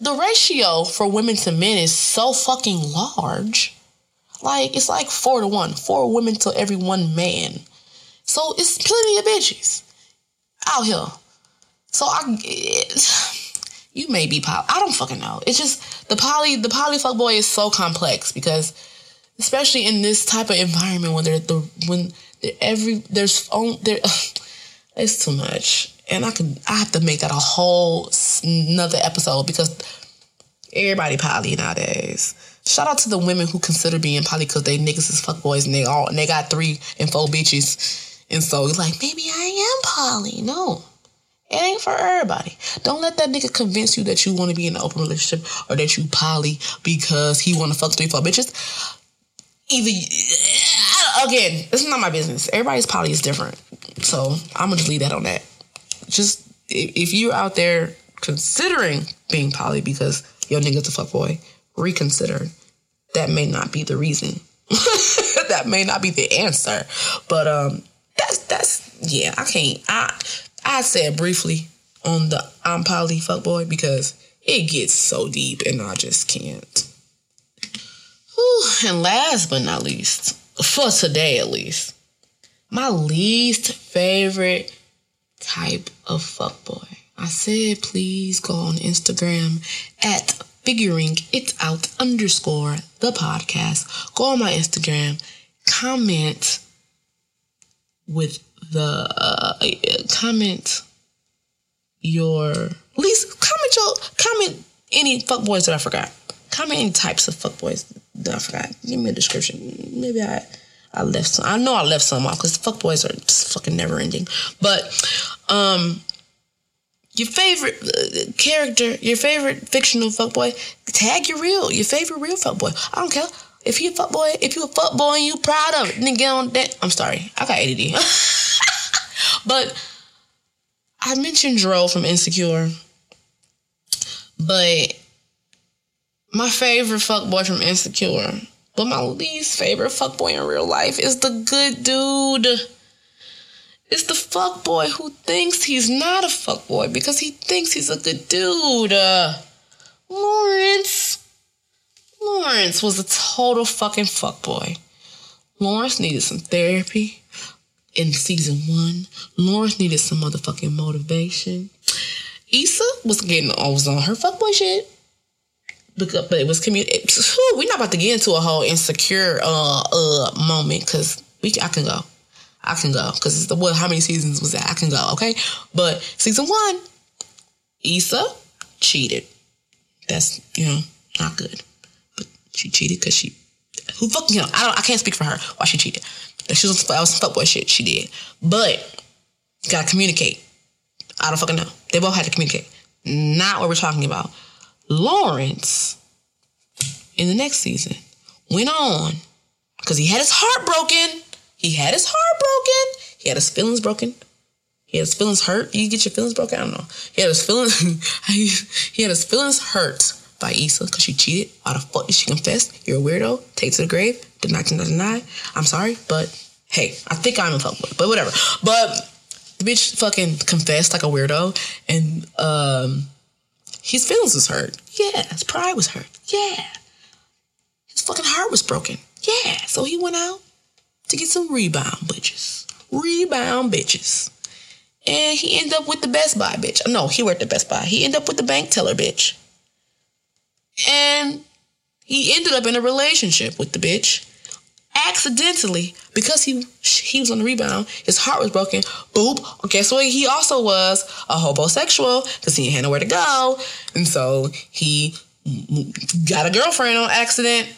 the ratio for women to men is so fucking large. Like it's like four to one, four women to every one man. So it's plenty of bitches out here. So I, it, you may be poly. I don't fucking know. It's just the poly, the poly fuck boy is so complex because, especially in this type of environment when they're the when they're every there's on there, it's too much, and I could I have to make that a whole another episode because everybody poly nowadays. Shout out to the women who consider being poly because they niggas is fuck boys and they all and they got three and four bitches and so he's like, maybe I am poly. No, it ain't for everybody. Don't let that nigga convince you that you want to be in an open relationship or that you poly because he want to fuck three, four bitches. Either again, this is not my business. Everybody's poly is different, so I'm gonna just leave that on that. Just if you're out there considering being poly because your nigga's a fuck boy, reconsider. That may not be the reason. that may not be the answer, but um, that's that's yeah. I can't. I I said briefly on the I'm poly fuckboy because it gets so deep and I just can't. Whew. And last but not least, for today at least, my least favorite type of fuckboy. I said please go on Instagram at figuring it out underscore the podcast. Go on my Instagram, comment with the uh, comment your least comment your comment any fuck boys that I forgot. Comment any types of fuck boys that I forgot. Give me a description. Maybe I I left some. I know I left some off because fuck boys are just fucking never ending. But um your favorite uh, character, your favorite fictional fuckboy, tag your real, your favorite real fuckboy. I don't care. If you a fuck boy, if you a fuck boy and you proud of it, then get on that. I'm sorry, I got ADD. but I mentioned Dro from Insecure, but my favorite fuck boy from Insecure, but my least favorite fuck boy in real life is the good dude. It's the fuck boy who thinks he's not a fuck boy because he thinks he's a good dude. Uh, Lawrence. Lawrence was a total fucking fuckboy. Lawrence needed some therapy. in season one. Lawrence needed some motherfucking motivation. Issa was getting was on her fuckboy shit. Because, but it was community. We're not about to get into a whole insecure uh uh moment because we I can go, I can go because the what how many seasons was that I can go okay, but season one, Issa cheated. That's you know not good, she cheated because she who fucking you know I don't I can't speak for her why she cheated. She was that was some fuckboy shit she did, but gotta communicate. I don't fucking know. They both had to communicate. Not what we're talking about. Lawrence in the next season went on because he had his heart broken. He had his heart broken. He had his feelings broken. He had his feelings hurt. You get your feelings broken? I don't know. He had his feelings. he had his feelings hurt by Issa because she cheated. Why the fuck did she confess? You're a weirdo. Take to the grave. Deny, deny, deny. I'm sorry, but hey, I think I'm a fuckboy, but whatever. But the bitch fucking confessed like a weirdo, and um, his feelings was hurt. Yeah, his pride was hurt. Yeah, his fucking heart was broken. Yeah, so he went out to get some rebound bitches. Rebound bitches. And he ended up with the Best Buy bitch. No, he worked at Best Buy. He ended up with the bank teller bitch. And he ended up in a relationship with the bitch. Accidentally, because he he was on the rebound, his heart was broken. Boop. Guess what? He also was a hobosexual because he had nowhere to go, and so he got a girlfriend on accident.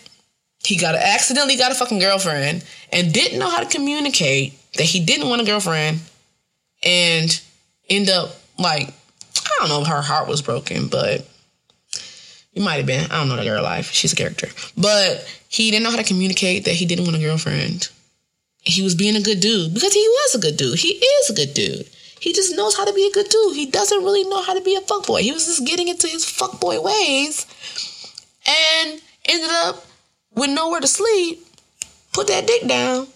He got a, accidentally got a fucking girlfriend and didn't know how to communicate that he didn't want a girlfriend, and end up like I don't know if her heart was broken, but it might have been. I don't know the girl life. She's a character. But he didn't know how to communicate that he didn't want a girlfriend. He was being a good dude because he was a good dude. He is a good dude. He just knows how to be a good dude. He doesn't really know how to be a fuckboy. He was just getting into his fuckboy ways and ended up with nowhere to sleep, put that dick down,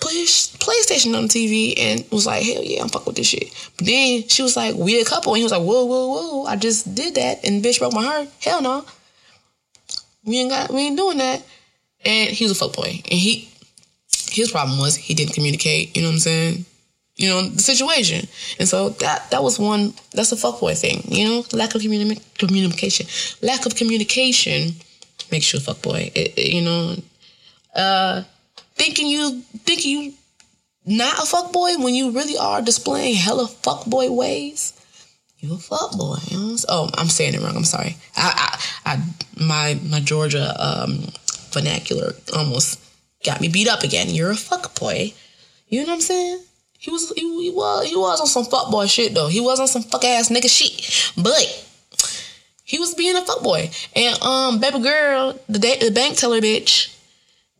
put his PlayStation on the TV, and was like, hell yeah, I'm fucking with this shit. But then she was like, we a couple, and he was like, whoa, whoa, whoa, I just did that, and bitch broke my heart. Hell no. We ain't got, we ain't doing that. And he was a fuckboy. And he, his problem was he didn't communicate, you know what I'm saying? You know, the situation. And so that that was one, that's a fuckboy thing, you know? Lack of communi- communication. Lack of communication makes you a fuckboy. It, it, you know, uh, thinking you thinking you not a fuckboy when you really are displaying hella fuckboy ways. You a fuckboy. Oh, I'm saying it wrong. I'm sorry. I, I, I my my Georgia um, vernacular almost got me beat up again. You're a fuckboy. You know what I'm saying? He was he, he was he was on some fuckboy shit though. He was on some fuck ass nigga shit. But he was being a fuckboy. And um baby girl, the the bank teller bitch,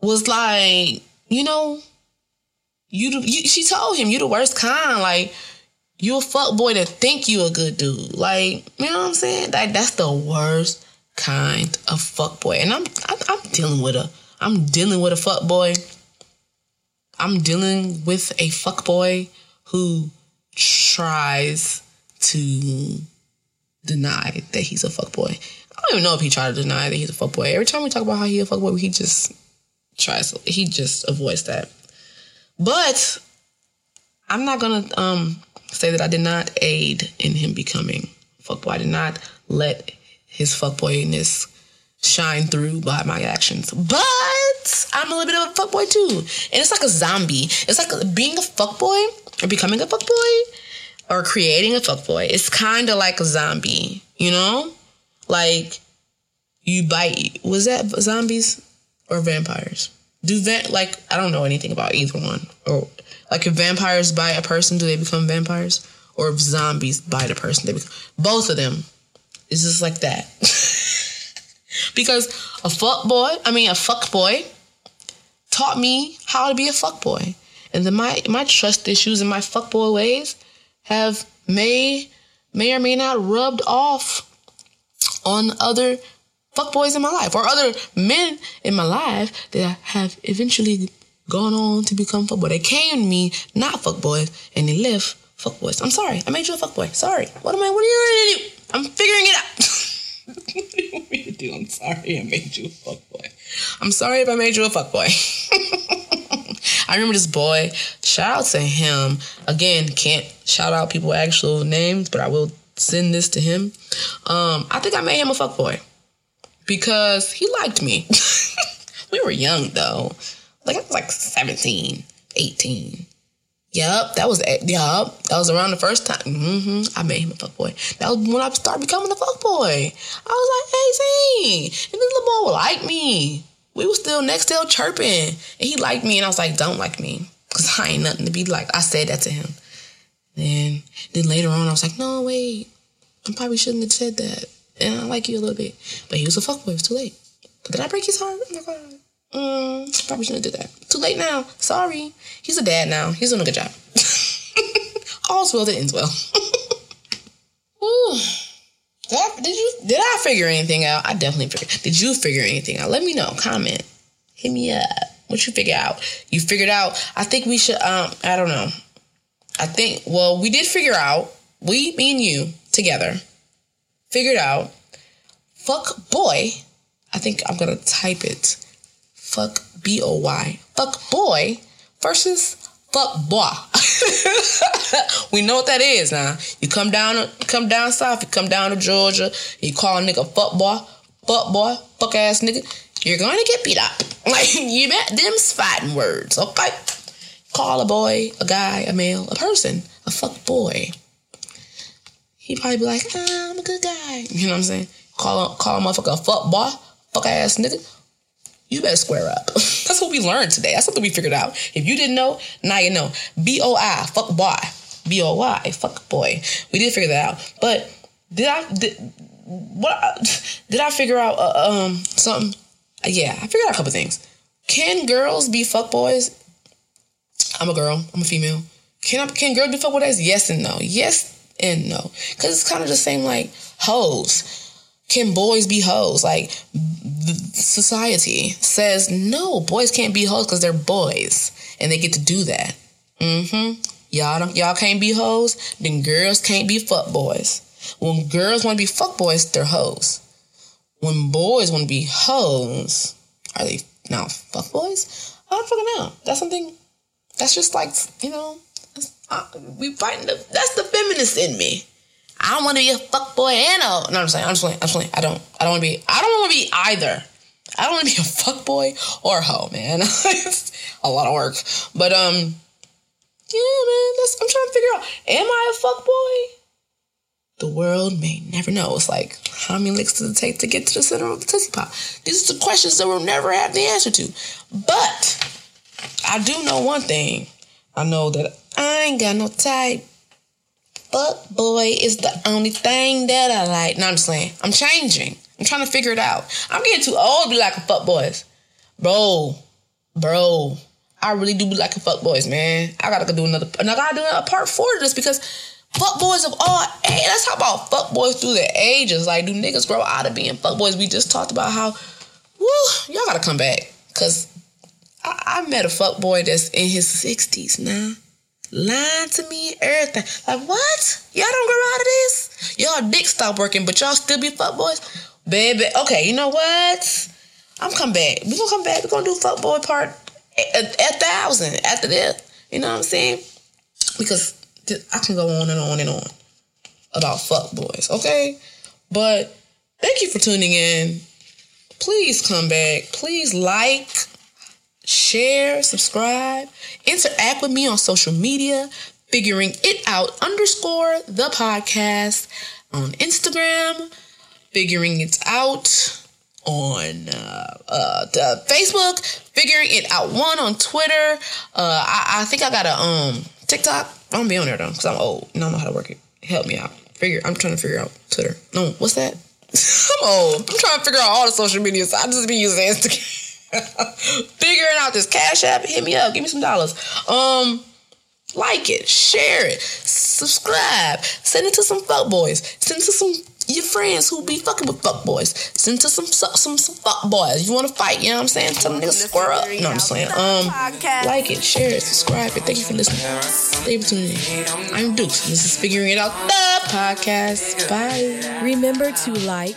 was like, you know, you, you she told him you the worst kind. Like you a fuck boy to think you a good dude. Like you know what I'm saying? Like that's the worst kind of fuck boy. And I'm I'm, I'm dealing with a I'm dealing with a fuck boy. I'm dealing with a fuck boy who tries to deny that he's a fuck boy. I don't even know if he tried to deny that he's a fuck boy. Every time we talk about how he a fuck boy, he just tries he just avoids that. But I'm not gonna um say that I did not aid in him becoming fuckboy. I did not let his fuckboyness shine through by my actions. But I'm a little bit of a fuckboy too. And it's like a zombie. It's like being a fuckboy or becoming a fuckboy or creating a fuckboy. It's kind of like a zombie, you know? Like you bite. Was that zombies or vampires? Do that like I don't know anything about either one. Or like if vampires bite a person, do they become vampires? Or if zombies bite a person, they become both of them. It's just like that. because a fuck boy, I mean a fuck boy, taught me how to be a fuck boy. And then my my trust issues and my fuck boy ways have may may or may not rubbed off on other fuckboys in my life or other men in my life that have eventually gone on to become fuckboys. They came to me not fuckboys and they left fuckboys. I'm sorry. I made you a fuckboy. Sorry. What am I? What are you to do? I'm figuring it out. what do you want me to do? I'm sorry I made you a fuckboy. I'm sorry if I made you a fuckboy. I remember this boy shout out to him. Again, can't shout out people actual names, but I will send this to him. Um, I think I made him a fuckboy because he liked me. we were young though. Like I was like 17, 18. Yup, that was yup. That was around the first time. hmm I made him a fuckboy. That was when I started becoming a fuckboy. I was like 18, and this little boy would like me. We were still next to chirping, and he liked me, and I was like, "Don't like me, cause I ain't nothing to be like." I said that to him. And then later on, I was like, "No, wait, I probably shouldn't have said that." And I like you a little bit, but he was a fuckboy. It was too late. But did I break his heart? Oh my god. Mm, probably shouldn't did that. Too late now. Sorry. He's a dad now. He's doing a good job. All's well that ends well. Ooh. Did, I, did you did I figure anything out? I definitely figured. Did you figure anything out? Let me know. Comment. Hit me up. What you figure out? You figured out. I think we should. Um, I don't know. I think. Well, we did figure out. We, me, and you together figured out. Fuck boy. I think I'm gonna type it. Fuck B O Y. Fuck boy versus fuck boy. we know what that is now. You come down, come down south, you come down to Georgia, you call a nigga fuck boy, fuck boy, fuck ass nigga. You're gonna get beat up. Like you met them's fighting words, okay? Call a boy, a guy, a male, a person, a fuck boy. He probably be like, ah, I'm a good guy. You know what I'm saying? Call a, call a motherfucker a fuck boy, fuck ass nigga. You better square up. That's what we learned today. That's something we figured out. If you didn't know, now you know. B O I, fuck boy. B O Y, fuck boy. We did figure that out. But did I did what did I figure out uh, um something? Uh, yeah, I figured out a couple things. Can girls be fuck boys? I'm a girl. I'm a female. Can I, can girls be fuck boys? Yes and no. Yes and no. Cause it's kind of the same like hoes. Can boys be hoes? Like society says no, boys can't be hoes because they're boys and they get to do that. Mm-hmm. Y'all don't, y'all can't be hoes, then girls can't be fuck boys. When girls want to be fuck boys, they're hoes. When boys want to be hoes, are they now fuck boys? I don't fucking know. That's something. That's just like you know. Uh, we fighting the. That's the feminist in me. I don't want to be a fuck boy and a. No, I'm saying. I'm just playing. I'm just playing. I don't. I don't want to be. I don't want to be either. I don't want to be a fuck boy or a hoe, man. it's a lot of work. But um, yeah, man. That's, I'm trying to figure out. Am I a fuck boy? The world may never know. It's like how many licks does it take to get to the center of the tootsie pop? These are the questions that we'll never have the answer to. But I do know one thing. I know that I ain't got no type. Fuck boy is the only thing that I like. No, I'm just saying. I'm changing. I'm trying to figure it out. I'm getting too old to be like a fuck boys. Bro, bro. I really do be like a fuck boys, man. I gotta do another and I gotta do a part four of this because fuck boys of all age. Let's talk about fuck boys through the ages. Like, do niggas grow out of being fuck boys? We just talked about how woo, y'all gotta come back. Cause I, I met a fuck boy that's in his sixties now. Lying to me, everything. Like, what? Y'all don't grow out of this? Y'all dick stop working, but y'all still be fuck boys? Baby, okay, you know what? I'm come back. We gonna come back. We gonna do fuck boy part a, a thousand after that. You know what I'm saying? Because I can go on and on and on about fuck boys, okay? But thank you for tuning in. Please come back. Please like, share, subscribe, interact with me on social media, figuring it out underscore the podcast on Instagram, figuring it out on uh, uh, Facebook, figuring it out one on Twitter. Uh, I, I think I got a um TikTok. I don't be on there though because I'm old and I don't know how to work it. Help me out. Figure. I'm trying to figure out Twitter. No, what's that? I'm old. I'm trying to figure out all the social media. So I just be using Instagram. figuring out this cash app hit me up give me some dollars. Um like it share it subscribe send it to some fuck boys send it to some your friends who be fucking with fuck boys send it to some some some fuck boys. You want to fight you know what i'm saying? Tell them niggas square up no i'm saying? Um like it share it subscribe it. Thank you for listening. Stay you for tuning in i'm dukes this is figuring it out the podcast. Bye. Remember to like,